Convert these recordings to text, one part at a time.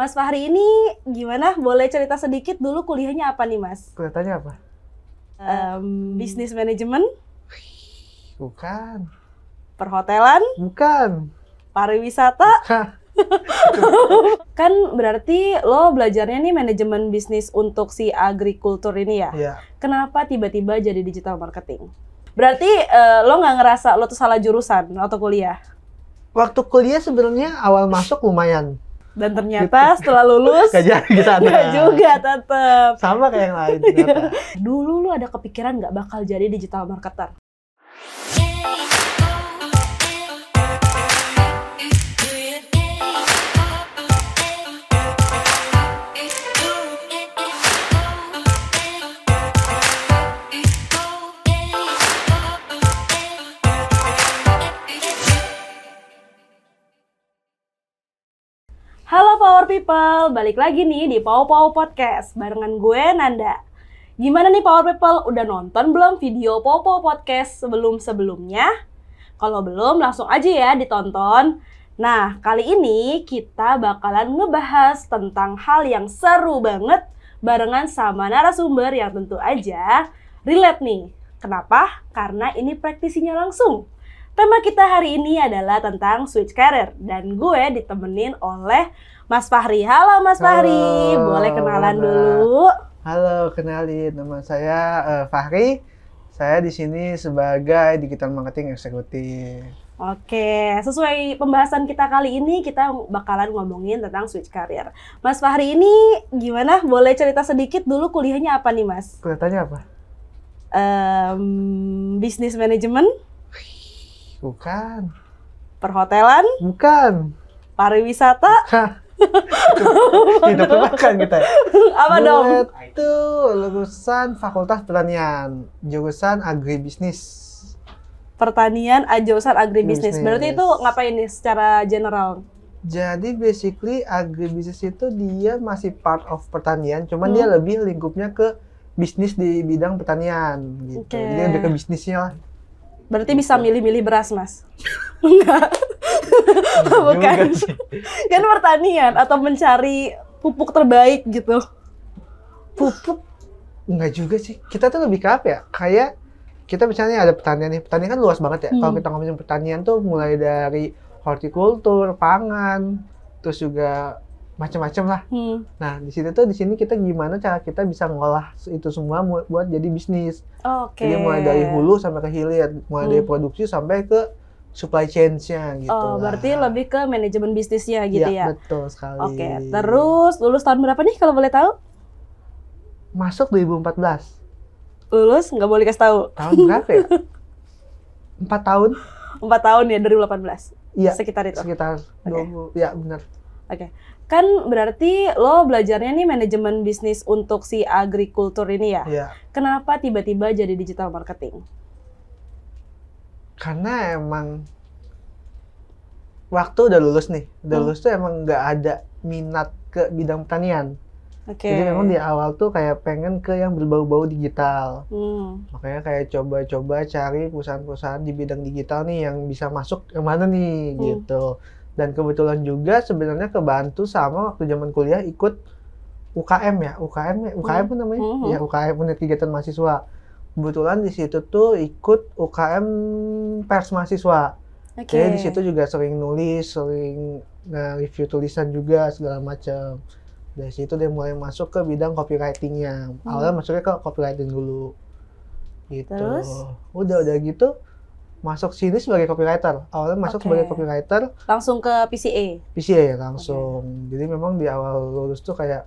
Mas Fahri ini gimana? Boleh cerita sedikit dulu kuliahnya apa nih Mas? Kelihatannya apa? Em, bisnis manajemen, Bukan. perhotelan, Bukan. pariwisata. Hah, Kan berarti lo belajarnya nih manajemen bisnis untuk si agrikultur ini ya? ya. Kenapa tiba-tiba jadi digital marketing? Berarti eh, lo nggak ngerasa lo tuh salah jurusan atau kuliah? Waktu kuliah sebenarnya awal masuk lumayan. Dan ternyata setelah lulus Gak jadi di sana. nggak juga tetep. Sama kayak yang lain ternyata. Dulu lu ada kepikiran nggak bakal jadi digital marketer? People, balik lagi nih di Pow Pow Podcast barengan gue Nanda. Gimana nih Power People, udah nonton belum video Pow Pow Podcast sebelum-sebelumnya? Kalau belum langsung aja ya ditonton. Nah, kali ini kita bakalan ngebahas tentang hal yang seru banget barengan sama narasumber yang tentu aja relate nih. Kenapa? Karena ini praktisinya langsung. Tema kita hari ini adalah tentang switch career dan gue ditemenin oleh Mas Fahri. Halo Mas Halo, Fahri, boleh kenalan dulu. Halo, kenalin nama saya eh, Fahri. Saya di sini sebagai digital marketing eksekutif. Oke, sesuai pembahasan kita kali ini kita bakalan ngomongin tentang switch career. Mas Fahri ini gimana? Boleh cerita sedikit dulu kuliahnya apa nih Mas? Kelihatannya apa? Em, bisnis manajemen, Bukan. perhotelan, Bukan. pariwisata, Hah. Hidup makan kita. apa dong? Gue tuh lulusan Fakultas Pertanian, jurusan agribisnis. Pertanian, ah, jurusan agribisnis. Bisnis. Berarti itu ngapain nih secara general? Jadi basically agribisnis itu dia masih part of pertanian, cuman Hmm. dia lebih lingkupnya ke bisnis di bidang pertanian gitu. Oke. Jadi lebih ke bisnisnya lah. Berarti bisa Gitu. milih-milih beras, Mas? Enggak. Bukan. Kan pertanian atau mencari pupuk terbaik gitu. Pupuk enggak juga sih. Kita tuh lebih ke apa ya? Kayak kita misalnya ada pertanian nih. Pertanian kan luas banget ya. Kalau Hmm. kita ngomongin pertanian tuh mulai dari hortikultur, pangan, terus juga macam-macam lah. Hmm. Nah, di situ tuh di sini kita gimana cara kita bisa ngolah itu semua mu- buat jadi bisnis. Oke. Jadi mulai dari hulu sampai ke hilir, mulai dari Hmm. produksi sampai ke supply chain-nya gitu. Oh, lah. berarti lebih ke manajemen bisnisnya gitu Iya, ya. betul sekali. Oke, terus lulus tahun berapa nih kalau boleh tahu? masuk 2014. Lulus nggak boleh kasih tahu. Tahun berapa ya? Empat tahun? Empat tahun ya 2018. Iya, Sekitar itu. sekitar 20. Ya, benar. Kan berarti lo belajarnya nih manajemen bisnis untuk si agrikultur ini ya. Iya. Kenapa tiba-tiba jadi digital marketing? Karena emang waktu udah lulus nih, udah Hmm. lulus tuh emang nggak ada minat ke bidang pertanian. Oke. Jadi memang di awal tuh kayak pengen ke yang berbau-bau digital. Hmm. Makanya kayak coba-coba cari perusahaan-perusahaan di bidang digital nih yang bisa masuk yang mana nih Hmm. gitu. Dan kebetulan juga sebenarnya kebantu sama waktu zaman kuliah ikut UKM ya, UKM ya, UKM apa namanya? Hmm. Ya UKM unit kegiatan mahasiswa. Kebetulan di situ tuh ikut UKM pers mahasiswa. Oke. Jadi di situ juga sering nulis, sering nge-review tulisan juga segala macam. Dari situ dia mulai masuk ke bidang copywritingnya. Awalnya masuknya ke copywriting dulu. Gitu. Terus? Udah udah gitu masuk sini sebagai copywriter. Awalnya masuk Oke. sebagai copywriter, Langsung ke PCA. PCA ya langsung. Jadi memang di awal lulus tuh kayak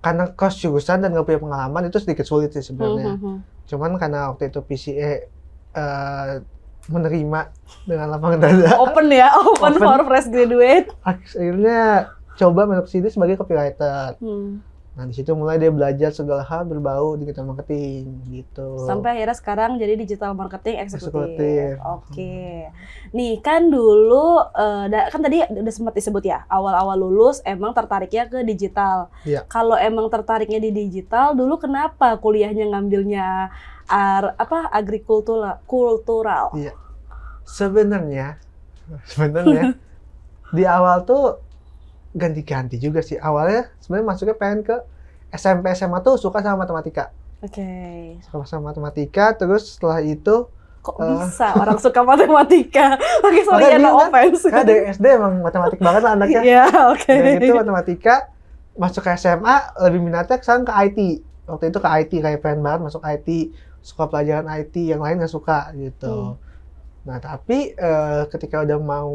karena kos jurusan dan nggak punya pengalaman itu sedikit sulit sih sebenarnya. Hmm, hmm. Cuman karena waktu itu PCA eh, menerima dengan lapang dada. Open ya, open, Open. for fresh graduate. akhirnya coba masuk sini sebagai copywriter. Hmm. Nah di situ mulai dia belajar segala hal berbau digital marketing gitu. Sampai akhirnya sekarang jadi digital marketing eksekutif. Eksekutif. Oke. Nih kan dulu eh, kan tadi udah sempat disebut ya, awal-awal lulus emang tertariknya ke digital. Iya. Kalau emang tertariknya di digital, dulu kenapa kuliahnya ngambilnya ar, apa agrikultural kultural? sebenarnya sebenarnya di awal tuh ganti-ganti juga sih. Awalnya sebenarnya masuknya pengen ke SMP SMA tuh suka sama matematika. Oke. Suka sama matematika, terus setelah itu Kok Eh. bisa orang suka matematika? Oke, sorry ya, no kan? offense. karena dari SD emang matematik banget lah anaknya. Iya, oke. Dari itu matematika masuk ke SMA lebih minatnya sekarang ke IT. Waktu itu ke IT kayak pengen banget masuk IT, suka pelajaran IT, yang lain nggak suka gitu. Hmm. Nah tapi eh, ketika udah mau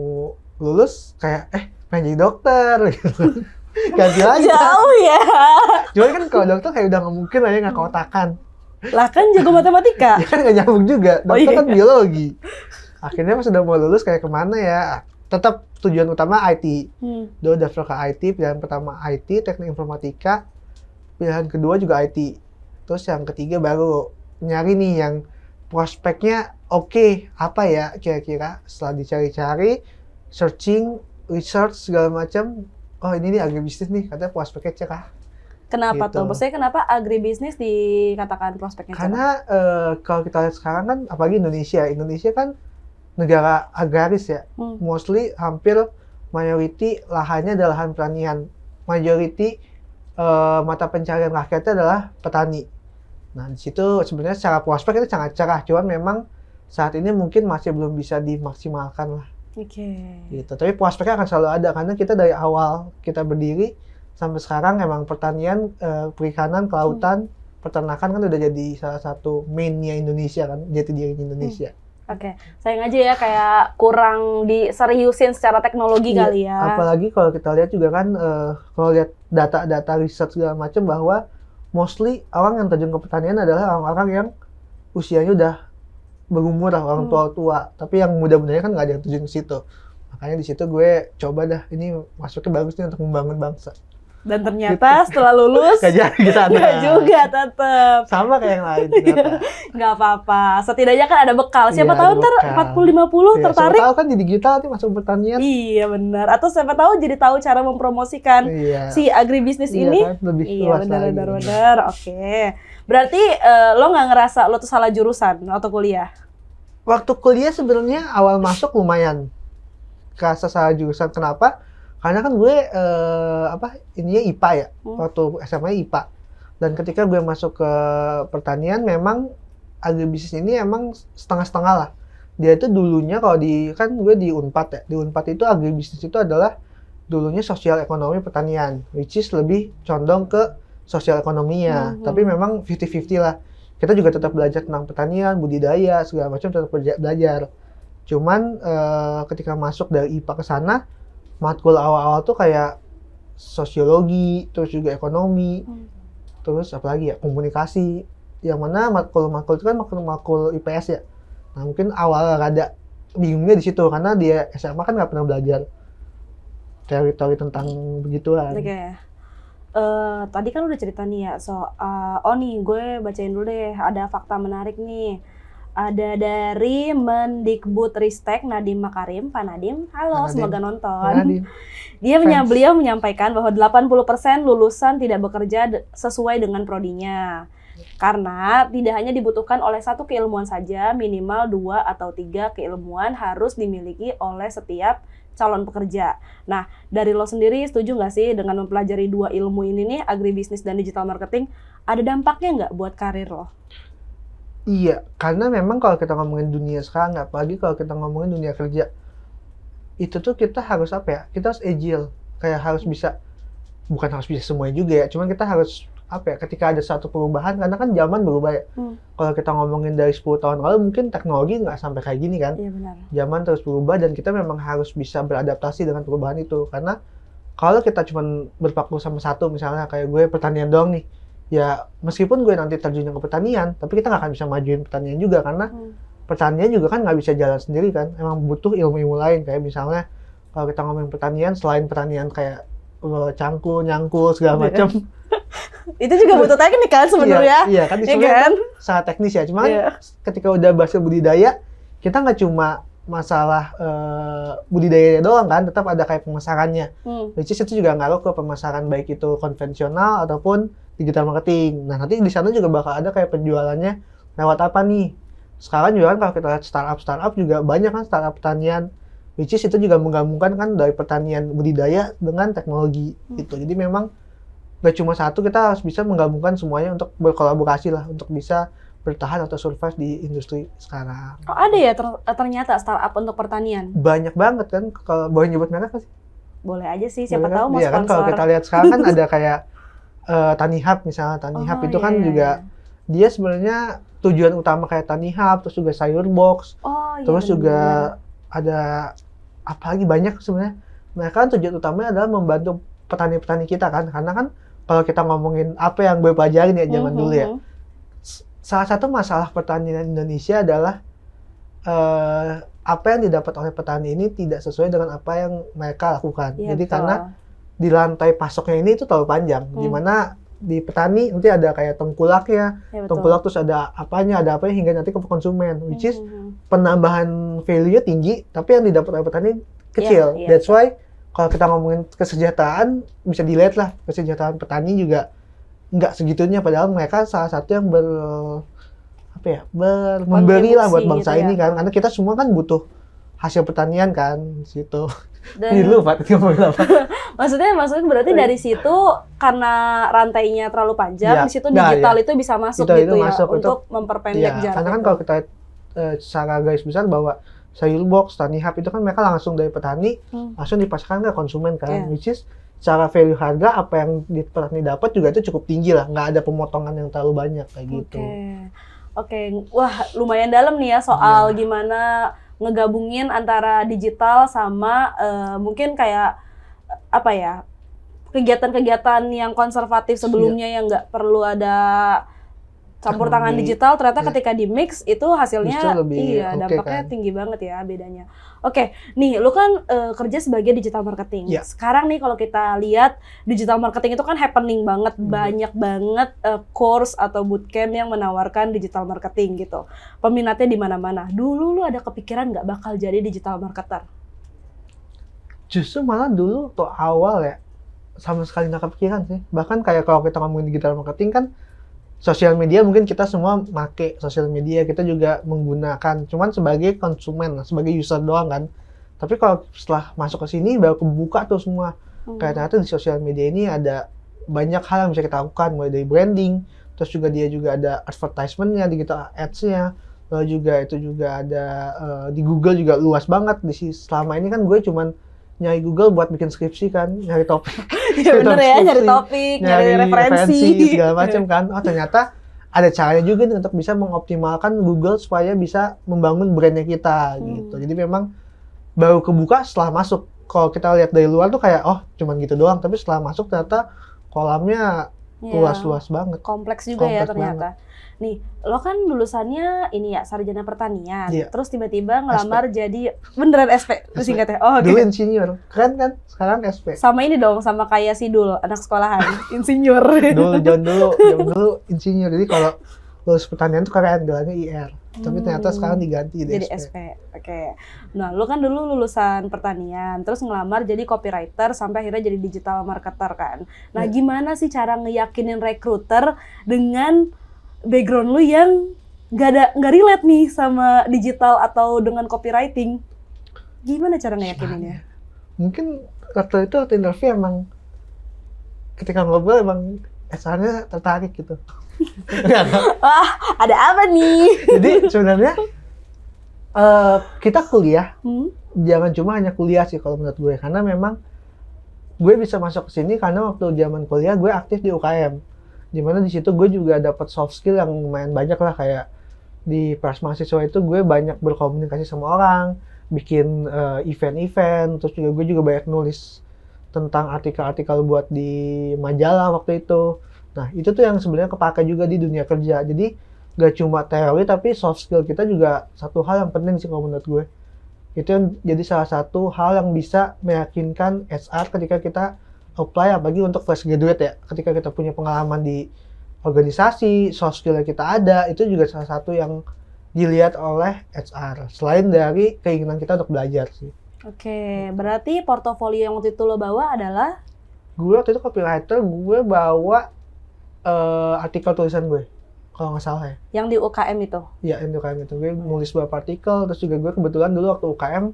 lulus kayak eh pengen jadi dokter gitu. Ganti lagi. kan. Jauh ya. Cuman kan kalau dokter kayak udah nggak mungkin lah ya nggak kotakan. Lah kan jago matematika. Ya kan nggak nyambung juga. Oh, Dokter iya. kan biologi. Akhirnya pas udah mau lulus kayak ke mana ya? Tetap tujuan utama IT. Hmm. Dulu daftar ke IT, pilihan pertama IT, teknik informatika. Pilihan kedua juga IT. Terus yang ketiga baru nyari nih yang prospeknya oke apa ya kira-kira setelah dicari-cari searching research segala macam oh ini nih agribisnis nih katanya prospeknya cerah Kenapa Gitu. tuh? Maksudnya kenapa agribisnis dikatakan prospeknya cerah? karena eh, kalau kita lihat sekarang kan apalagi Indonesia Indonesia kan negara agraris ya Hmm. mostly hampir mayoriti lahannya adalah lahan pertanian majority eh, mata pencarian rakyatnya adalah petani nah di situ sebenarnya secara prospek itu sangat cerah cuman memang saat ini mungkin masih belum bisa dimaksimalkan lah Oke. gitu. Tapi prospeknya akan selalu ada karena kita dari awal kita berdiri sampai sekarang emang pertanian eh, perikanan kelautan peternakan kan udah jadi salah satu mainnya Indonesia kan jati diri Indonesia. Oke, sayang aja ya kayak kurang diseriusin secara teknologi Iya, kali ya. apalagi kalau kita lihat juga kan eh, kalau lihat data-data riset segala macam bahwa mostly orang yang terjun ke pertanian adalah orang-orang yang usianya udah berumur lah orang Hmm. tua-tua. Tapi yang muda-mudanya kan nggak ada yang terjun ke situ. Makanya di situ gue coba dah ini masuknya bagus nih untuk membangun bangsa Dan ternyata setelah lulus gak jadi ke sana nggak juga tetep. sama kayak yang lain. Nggak apa-apa. Setidaknya kan ada bekal. Siapa Iya, tahu ntar bekal. 40 50 Iya, siapa tertarik. tahu kan di digital nanti masuk pertanian Iya benar. Atau siapa tahu jadi tahu cara mempromosikan iya si agribisnis Iya ini. kan, lebih Iya luas benar benar benar. Oke. Berarti eh, lo nggak ngerasa lo tuh salah jurusan waktu kuliah? waktu kuliah sebenarnya awal masuk lumayan kerasa salah jurusan kenapa karena kan gue eh, apa ininya IPA ya Hmm. waktu SMA IPA dan ketika gue masuk ke pertanian memang agribisnis ini emang setengah-setengah lah dia itu dulunya kalau di kan gue di Unpad ya di Unpad itu agribisnis itu adalah dulunya sosial ekonomi pertanian which is lebih condong ke sosial ekonominya Mhm. tapi memang 50-50 lah kita juga tetap belajar tentang pertanian, budidaya, segala macam tetap belaja- belajar. Cuman eh, ketika masuk dari IPA ke sana, matkul awal-awal tuh kayak sosiologi, terus juga ekonomi, Hmm. terus apalagi ya komunikasi. Yang mana matkul-matkul itu kan matkul-matkul IPS ya. Nah mungkin awal rada bingungnya di situ karena dia SMA kan nggak pernah belajar teori-teori tentang begituan. Oke. Eh, tadi kan udah cerita nih ya soal oh nih gue bacain dulu deh ada fakta menarik nih ada dari Mendikbud Ristek Nadiem Makarim Pak Nadiem halo Pak Nadiem. semoga nonton di- dia menya- beliau menyampaikan bahwa 80% lulusan tidak bekerja sesuai dengan prodinya karena tidak hanya dibutuhkan oleh satu keilmuan saja minimal dua atau tiga keilmuan harus dimiliki oleh setiap calon pekerja. Nah, dari lo sendiri setuju nggak sih dengan mempelajari dua ilmu ini nih, agribisnis dan digital marketing, ada dampaknya nggak buat karir lo? Iya, karena memang kalau kita ngomongin dunia sekarang, apalagi kalau kita ngomongin dunia kerja, itu tuh kita harus apa ya? Kita harus agile, kayak harus bisa, bukan harus bisa semuanya juga ya, cuman kita harus apa ya? Ketika ada satu perubahan, karena kan zaman berubah ya. Hmm. Kalau kita ngomongin dari 10 tahun lalu, mungkin teknologi nggak sampai kayak gini kan. Iya benar. Zaman terus berubah dan kita memang harus bisa beradaptasi dengan perubahan itu, karena kalau kita cuma berpaku sama satu, misalnya kayak gue pertanian doang nih, ya meskipun gue nanti terjun ke pertanian, tapi kita nggak akan bisa majuin pertanian juga karena Hmm. pertanian juga kan nggak bisa jalan sendiri kan, emang butuh ilmu-ilmu lain kayak misalnya kalau kita ngomongin pertanian selain pertanian kayak uh, cangkul, nyangkul segala Iya. macam, Itu juga butuh teknik kan sebenarnya? iya, iya kan Iya sebenarnya kan? sangat teknis ya, cuma Iya. ketika udah bahas budidaya, kita nggak cuma masalah eh, budidayanya doang kan, tetap ada kayak pemasarannya. Hmm. Which is itu juga ngaruh ke pemasaran baik itu konvensional ataupun digital marketing. Nah nanti di sana juga bakal ada kayak penjualannya lewat apa nih? Sekarang juga kan kalau kita lihat startup startup juga banyak kan startup pertanian which is itu juga menggabungkan kan dari pertanian budidaya dengan teknologi Hmm. gitu jadi memang gak cuma satu kita harus bisa menggabungkan semuanya untuk berkolaborasi lah untuk bisa bertahan atau survive di industri sekarang Oh ada ya ter- ternyata startup untuk pertanian. banyak banget kan kalau boleh nyebut merek nggak sih Boleh aja sih, siapa Boleh kan? tahu mau Iya kan kalau kita lihat sekarang kan ada kayak eh, Tani Hub misalnya Tani Hub Oh, itu iya, kan iya, juga iya. dia sebenarnya tujuan utama kayak Tani Hub terus juga Sayur Box Oh, iya, terus juga bener-bener. ada apa lagi banyak sebenarnya mereka kan tujuan utamanya adalah membantu petani-petani kita kan karena kan kalau kita ngomongin apa yang gue pelajarin ya zaman Mhm, dulu ya mhm. salah satu masalah pertanian Indonesia adalah eh, apa yang didapat oleh petani ini tidak sesuai dengan apa yang mereka lakukan Iya, jadi betul. karena di lantai pasoknya ini itu terlalu panjang Hmm. di mana di petani nanti ada kayak tengkulaknya Ya, betul. tengkulak terus ada apanya ada apa hingga nanti ke konsumen which is Mhm. penambahan value tinggi tapi yang didapat oleh petani kecil Iya, iya. that's why kalau kita ngomongin kesejahteraan bisa dilihat lah kesejahteraan petani juga nggak segitunya padahal mereka salah satu yang ber apa ya ber memberi lah buat bangsa gitu ini ya. kan karena kita semua kan butuh hasil pertanian kan situ Dan- Pak apa Maksudnya maksudnya berarti dari situ karena rantainya terlalu panjang, Iya. di situ Nah, digital itu bisa masuk Itu- gitu itu ya masuk untuk memperpendek Iya, jarak. karena kan itu. kalau kita eh, secara garis besar bahwa sayur box, tani hub itu kan mereka langsung dari petani Hmm. langsung dipasarkan ke konsumen kan, Iya. which is secara value harga apa yang di petani dapat juga itu cukup tinggi lah, nggak ada pemotongan yang terlalu banyak kayak gitu. Oke. Oke, wah lumayan dalam nih ya soal Iya. gimana ngegabungin antara digital sama eh, mungkin kayak apa ya kegiatan-kegiatan yang konservatif sebelumnya yang nggak perlu ada campur tangan Teknologi. digital ternyata Iya. ketika di mix itu hasilnya Justru lebih iya oke dampaknya kan. tinggi banget ya bedanya. Oke, nih lu kan eh, kerja sebagai digital marketing. Iya. Sekarang nih kalau kita lihat digital marketing itu kan happening banget, Hmm. banyak banget eh, course atau bootcamp yang menawarkan digital marketing gitu. Peminatnya di mana-mana. Dulu lu ada kepikiran nggak bakal jadi digital marketer? Justru malah dulu tuh awal ya sama sekali nggak kepikiran sih. Bahkan kayak kalau kita ngomongin digital marketing kan sosial media mungkin kita semua make sosial media kita juga menggunakan cuman sebagai konsumen sebagai user doang kan. Tapi kalau setelah masuk ke sini baru kebuka tuh semua. Hmm. kayak ternyata di sosial media ini ada banyak hal yang bisa kita lakukan mulai dari branding terus juga dia juga ada advertisementnya digital ads-nya lalu juga itu juga ada eh, di Google juga luas banget. Di selama ini kan gue cuman nyari Google buat bikin skripsi kan nyari topik Iya bener ya, nyari topik, nyari, referensi. segala macam kan. Oh ternyata ada caranya juga nih untuk bisa mengoptimalkan Google supaya bisa membangun brandnya kita Hmm. gitu. Jadi memang baru kebuka setelah masuk. Kalau kita lihat dari luar tuh kayak oh cuman gitu doang. Tapi setelah masuk ternyata kolamnya Iya. luas-luas banget Kompleks juga ya Kompleks ternyata. Nih, lo kan lulusannya ini ya sarjana pertanian. Iya. Terus tiba-tiba ngelamar jadi beneran SP, SP. singkatnya. Oh, oke. dulu insinyur keren kan sekarang SP Sama ini dong, sama kayak Sidul, anak sekolahan, insinyur. dulu jauh dulu jauh dulu insinyur jadi kalau lulus pertanian tuh keren gelarnya IR tapi ternyata Hmm. sekarang diganti jadi, jadi SP. SP. Oke. Nah, lu kan dulu lulusan pertanian, terus ngelamar jadi copywriter sampai akhirnya jadi digital marketer kan. Nah, Iya. gimana sih cara ngeyakinin recruiter dengan background lu yang nggak ada nggak relate nih sama digital atau dengan copywriting? Gimana cara ngeyakininnya? mungkin waktu itu waktu interview emang ketika ngobrol emang HR-nya tertarik gitu Wah, ada apa nih? jadi sebenarnya eh, kita kuliah Hmm? jangan cuma hanya kuliah sih kalau menurut gue. Karena memang gue bisa masuk ke sini karena waktu zaman kuliah gue aktif di UKM di mana di situ gue juga dapat soft skill yang lumayan banyak lah. Kayak di pers mahasiswa itu gue banyak berkomunikasi sama orang bikin eh, event-event. Terus juga gue juga banyak nulis tentang artikel-artikel buat di majalah waktu itu nah itu tuh yang sebenarnya kepake juga di dunia kerja. Jadi gak cuma teori tapi soft skill kita juga satu hal yang penting sih kalau menurut gue. Itu yang jadi salah satu hal yang bisa meyakinkan HR ketika kita apply apalagi untuk fresh graduate ya. Ketika kita punya pengalaman di organisasi soft skill yang kita ada itu juga salah satu yang dilihat oleh HR selain dari keinginan kita untuk belajar sih. Oke, berarti portofolio yang waktu itu lo bawa adalah? Gue waktu itu copywriter gue bawa eh, artikel tulisan gue kalau nggak salah ya yang di UKM itu. ya yang UKM itu gue nulis beberapa artikel terus juga gue kebetulan dulu waktu UKM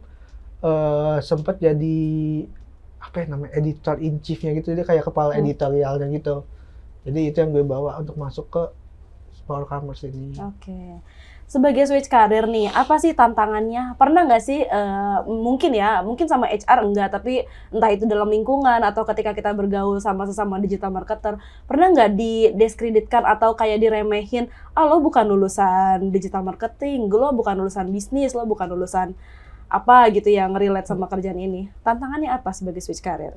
eh sempat jadi apa ya namanya editor in chiefnya gitu jadi kayak kepala Hmm. editorialnya gitu jadi itu yang gue bawa untuk masuk ke Power Commerce ini Oke. Sebagai switch karir nih, apa sih tantangannya? Pernah nggak sih, eh, mungkin ya, mungkin sama HR enggak, tapi entah itu dalam lingkungan atau ketika kita bergaul sama sesama digital marketer, pernah nggak didiskreditkan atau kayak diremehin, ah lo bukan lulusan digital marketing, lo bukan lulusan bisnis, lo bukan lulusan apa gitu yang relate sama kerjaan ini. Tantangannya apa sebagai switch karir?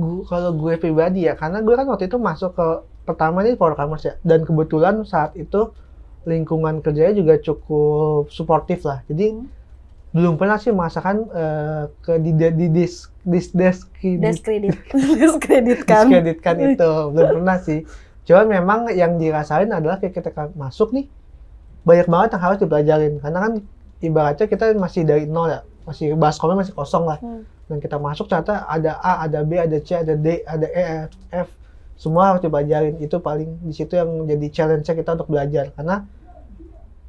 Kalau gue pribadi ya karena gue kan waktu itu masuk ke pertama ini Power Commerce ya dan kebetulan saat itu lingkungan kerjanya juga cukup suportif lah. Jadi Hmm. belum pernah sih merasakan eh, ke di di, di dis dis dis Diskredit, diskreditkan. diskreditkan itu. Belum pernah sih. Cuman memang yang dirasain adalah kayak kita masuk nih banyak banget yang harus dipelajarin. Karena kan ibaratnya kita masih dari nol ya. Masih baskomnya masih kosong lah. Hmm. dan kita masuk ternyata ada A ada B ada C ada D ada E F semua harus dipelajarin itu paling di situ yang jadi challenge kita untuk belajar. Karena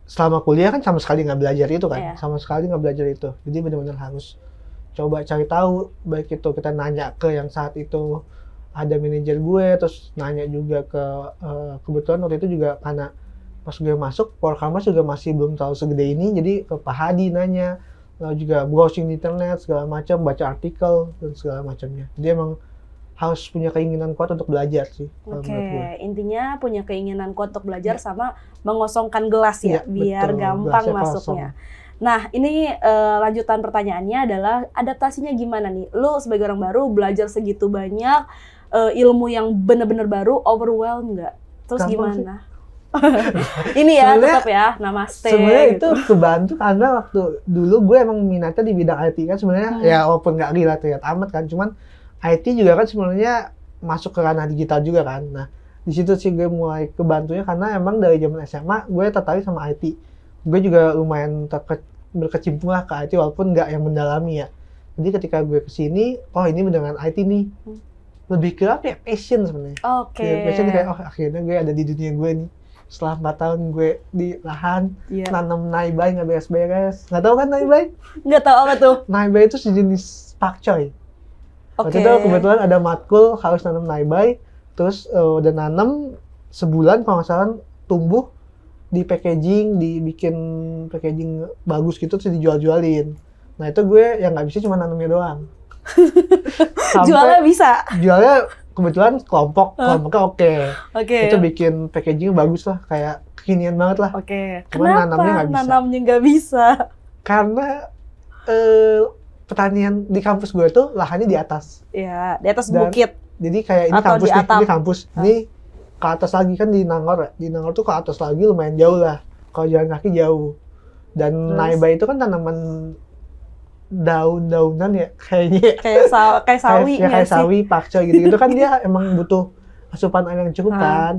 selama kuliah kan sama sekali nggak belajar itu kan? Iya. sama sekali nggak belajar itu. Jadi benar-benar harus coba cari tahu baik itu kita nanya ke yang saat itu ada manajer gue terus nanya juga ke eh, kebetulan waktu itu juga karena pas gue masuk Commerce juga masih belum terlalu segede ini. Jadi ke Pak Hadi nanya lalu juga browsing di internet segala macam baca artikel dan segala macamnya. Dia emang harus punya keinginan kuat untuk belajar sih Oke, gue intinya punya keinginan kuat untuk belajar sama mengosongkan gelas ya, Iya, biar betul. gampang Gelasnya masuknya. Nah, ini eh, lanjutan pertanyaannya adalah adaptasinya gimana nih? Lu sebagai orang baru belajar segitu banyak eh, ilmu yang benar-benar baru, overwhelm nggak? Terus Gampang sih. gimana? ini ya, Sebenarnya- tetap ya, namaste. sebenarnya itu gitu. kebantu karena waktu dulu gue emang minatnya di bidang IT kan sebenarnya Hmm. ya walaupun nggak relate amat kan cuman IT juga kan sebenarnya masuk ke ranah digital juga kan. Nah di situ sih gue mulai kebantunya karena emang dari zaman SMA gue tertarik sama IT gue juga lumayan terke, berkecimpung lah ke IT walaupun nggak yang mendalami ya. Jadi ketika gue ke sini oh ini dengan IT nih. Hmm. lebih ke apa ya? Passion sebenarnya. Oke. Ya, passion kayak oh akhirnya gue ada di dunia gue nih. Setelah 4 tahun gue di lahan Iya. nanam naibay nggak beres-beres. Nggak tahu kan naibay? Nggak tahu apa tuh. naibay itu sejenis pakcoy Oke. waktu itu kebetulan ada matkul harus nanam naibay terus eh, udah nanam sebulan salah tumbuh di packaging dibikin packaging bagus gitu terus dijual-jualin nah itu gue yang nggak bisa cuma nanamnya doang Sampai Jualnya bisa. jualnya kebetulan kelompok kelompoknya oke Oke. itu bikin packaging bagus lah kayak kekinian banget lah Oke. Cuman Kenapa nanamnya nggak bisa. nanamnya nggak bisa? karena eh, pertanian di kampus gue tuh lahannya di atas. Ya, di atas Dan- bukit. Jadi kayak ini Atau kampus di nih, atap. ini kampus. Ini ke atas lagi kan di Nangor ya. Di Nangor tuh ke atas lagi lumayan jauh lah. Kalau jalan kaki jauh. Dan Terus? naiba itu kan tanaman daun-daunan ya kayaknya. Kayak sa kayak sawi kayak, ya, kayak sih? sawi, pakcoy gitu-gitu kan dia emang butuh asupan air yang cukup kan.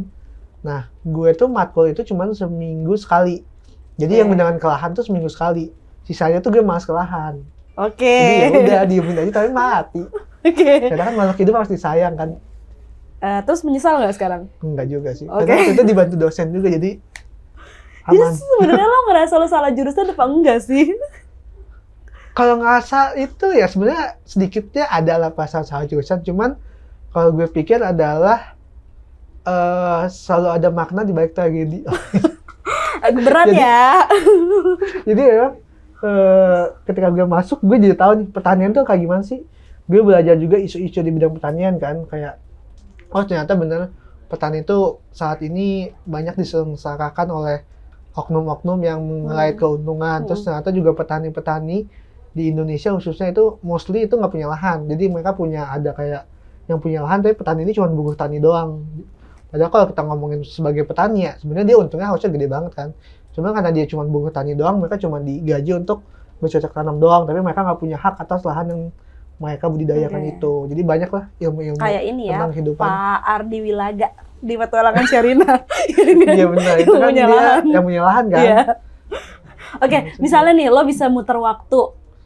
Nah, gue tuh matkul itu cuman seminggu sekali. Jadi yang Oke. beneran ke lahan tuh seminggu sekali. Sisanya tuh gue malas ke lahan. Oke. Jadi ya udah diemin aja tapi mati. Oke. Karena kan makhluk hidup harus disayang kan. Eh, terus menyesal nggak sekarang? Enggak juga sih. Oke. Karena itu dibantu dosen juga jadi Jadi aman. sebenarnya lo ngerasa lo salah jurusan apa enggak sih? Kalau ngerasa itu ya sebenarnya sedikitnya ada lah pasal salah jurusan. Cuman kalau gue pikir adalah eh selalu ada makna di balik tragedi. Berat Jadi- ya. jadi memang eh, ketika gue masuk gue jadi tahu nih pertanian tuh kayak gimana sih. Gue belajar juga isu-isu di bidang pertanian kan kayak oh ternyata bener petani itu saat ini banyak disengsarakan oleh oknum-oknum yang mengait keuntungan. Terus ternyata juga petani-petani di Indonesia khususnya itu mostly itu nggak punya lahan. Jadi mereka punya ada kayak yang punya lahan tapi petani ini cuma buruh tani doang. Padahal kalau kita ngomongin sebagai petani ya sebenarnya dia untungnya harusnya gede banget kan. Cuma karena dia cuma buruh tani doang, mereka cuma digaji untuk bercocok tanam doang. Tapi mereka nggak punya hak atas lahan yang mereka budidayakan Oke. itu. Jadi banyak lah ilmu-ilmu Kayak ini ya, tentang kehidupan. Pak Ardi Wilaga di petualangan Sherina. Iya benar itu kan punya dia lahan. yang punya lahan kan. Iya. Oke, Maksudnya- misalnya nih lo bisa muter waktu,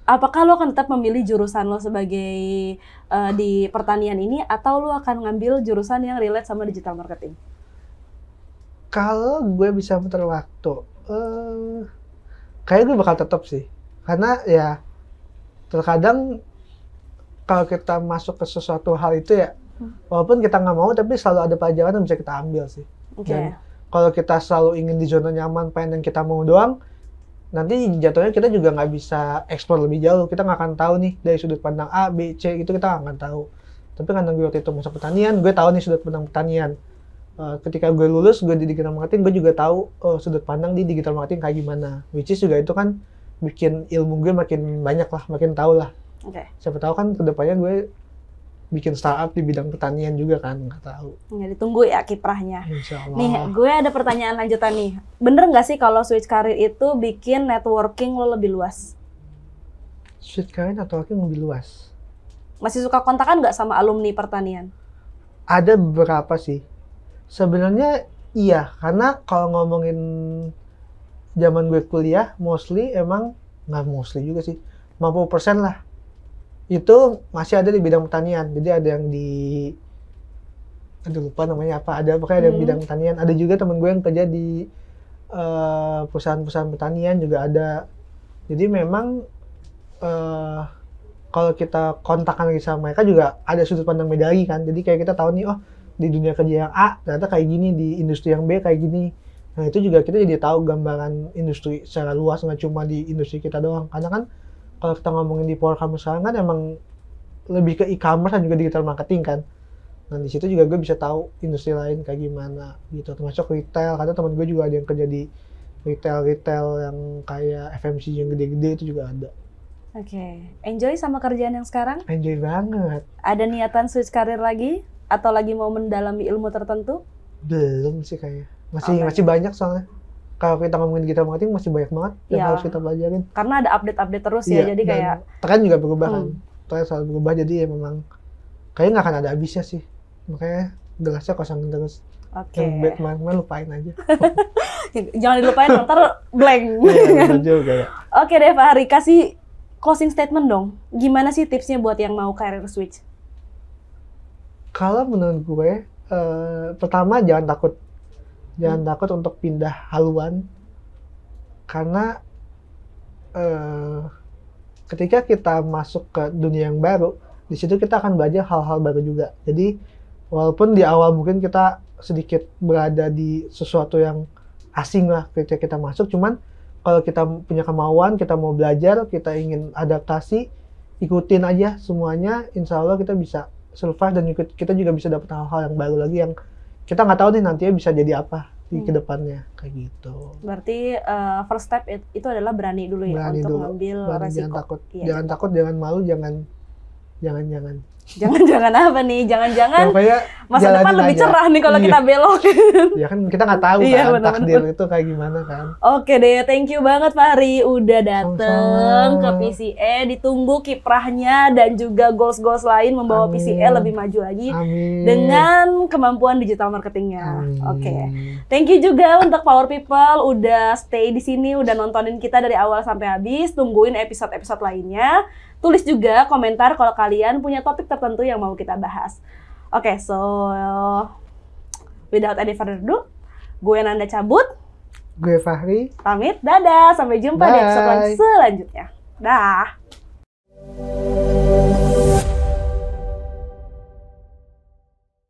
apakah lo akan tetap memilih jurusan lo sebagai eh, di pertanian ini atau lo akan ngambil jurusan yang relate sama digital marketing? Kalau gue bisa muter waktu, eh kayak gue bakal tetap sih. Karena ya terkadang kalau kita masuk ke sesuatu hal itu ya walaupun kita nggak mau tapi selalu ada pelajaran yang bisa kita ambil sih Oke. Dan kalau kita selalu ingin di zona nyaman pengen yang kita mau doang nanti jatuhnya kita juga nggak bisa eksplor lebih jauh kita nggak akan tahu nih dari sudut pandang A B C itu kita nggak akan tahu tapi karena gue waktu itu masuk pertanian gue tahu nih sudut pandang pertanian Eh, ketika gue lulus gue di digital marketing gue juga tahu eh, sudut pandang di digital marketing kayak gimana which is juga itu kan bikin ilmu gue makin banyak lah makin tahu lah Oke. siapa tahu kan ke depannya gue bikin startup di bidang pertanian juga kan nggak tahu Ya, ditunggu ya kiprahnya. Nih, gue ada pertanyaan lanjutan nih. Bener nggak sih kalau switch karir itu bikin networking lo lebih luas? Sweet kain atau working lebih luas Masih suka kontakan nggak sama alumni pertanian? ada beberapa sih sebenarnya iya karena kalau ngomongin zaman gue kuliah mostly emang nggak mostly juga sih 50% lah. Itu masih ada di bidang pertanian jadi ada yang di aduh lupa namanya apa ada pokoknya ada Hmm. bidang pertanian. Ada juga temen gue yang kerja di eh, perusahaan-perusahaan pertanian juga ada. Jadi memang eh kalau kita kontakkan lagi sama mereka juga ada sudut pandang beda lagi kan. Jadi kayak kita tahu nih oh di dunia kerja yang A ternyata kayak gini di industri yang B kayak gini nah itu juga kita jadi tahu gambaran industri secara luas nggak cuma di industri kita doang karena kan kalau kita ngomongin di Power Commerce sekarang kan emang lebih ke e-commerce dan juga digital marketing kan nah di situ juga gue bisa tahu industri lain kayak gimana gitu termasuk retail karena teman gue juga ada yang kerja di retail retail yang kayak FMCG yang gede-gede itu juga ada Oke. Enjoy sama kerjaan yang sekarang? enjoy banget Ada niatan switch karir lagi? Atau lagi mau mendalami ilmu tertentu? belum sih kayaknya masih Oke. masih banyak soalnya kalau kita ngomongin digital marketing masih banyak banget yang Iya. harus kita pelajarin Karena ada update-update terus ya, Iya, jadi kayak tren juga berubah kan Hmm. tren selalu berubah jadi ya memang kayaknya nggak akan ada habisnya sih makanya gelasnya kosongin terus oke. yang back kemarin lupain aja Jangan dilupain ntar blank. Iya, juga ya. Oke deh Fahri, kasih closing statement dong. Gimana sih tipsnya buat yang mau career switch? Kalau menurut gue eh, pertama jangan takut. Jangan takut untuk pindah haluan. Karena eh, ketika kita masuk ke dunia yang baru di situ kita akan belajar hal-hal baru juga. Jadi walaupun di awal mungkin kita sedikit berada di sesuatu yang asing lah ketika kita masuk cuman kalau kita punya kemauan kita mau belajar kita ingin adaptasi ikutin aja semuanya insya Allah kita bisa survive dan kita juga bisa dapat hal-hal yang baru lagi yang kita nggak tahu nih nantinya bisa jadi apa di Hmm. ke depannya kayak gitu Berarti eh, first step it- itu adalah berani dulu ya Berani untuk dulu. Berani, resiko. jangan takut Iya, jangan takut jangan malu jangan jangan jangan Jangan-jangan apa nih? Jangan-jangan masa depan lebih aja. cerah nih kalau Iya. kita belok. ya kan kita nggak tahu Iya, kan benar-benar. takdir itu kayak gimana kan Oke deh, thank you banget Fahri udah dateng Sama-sama. ke PCE. Ditunggu kiprahnya dan juga goals-goals lain membawa Amin. PCE lebih maju lagi amin dengan kemampuan digital marketingnya. Amin. Oke. Thank you juga untuk Power People udah stay di sini, udah nontonin kita dari awal sampai habis. Tungguin episode-episode lainnya. Tulis juga komentar kalau kalian punya topik tertentu yang mau kita bahas. Oke, so without any further ado, gue Nanda cabut, gue Fahri pamit, dadah, sampai jumpa di episode Bye. selanjutnya. Dah.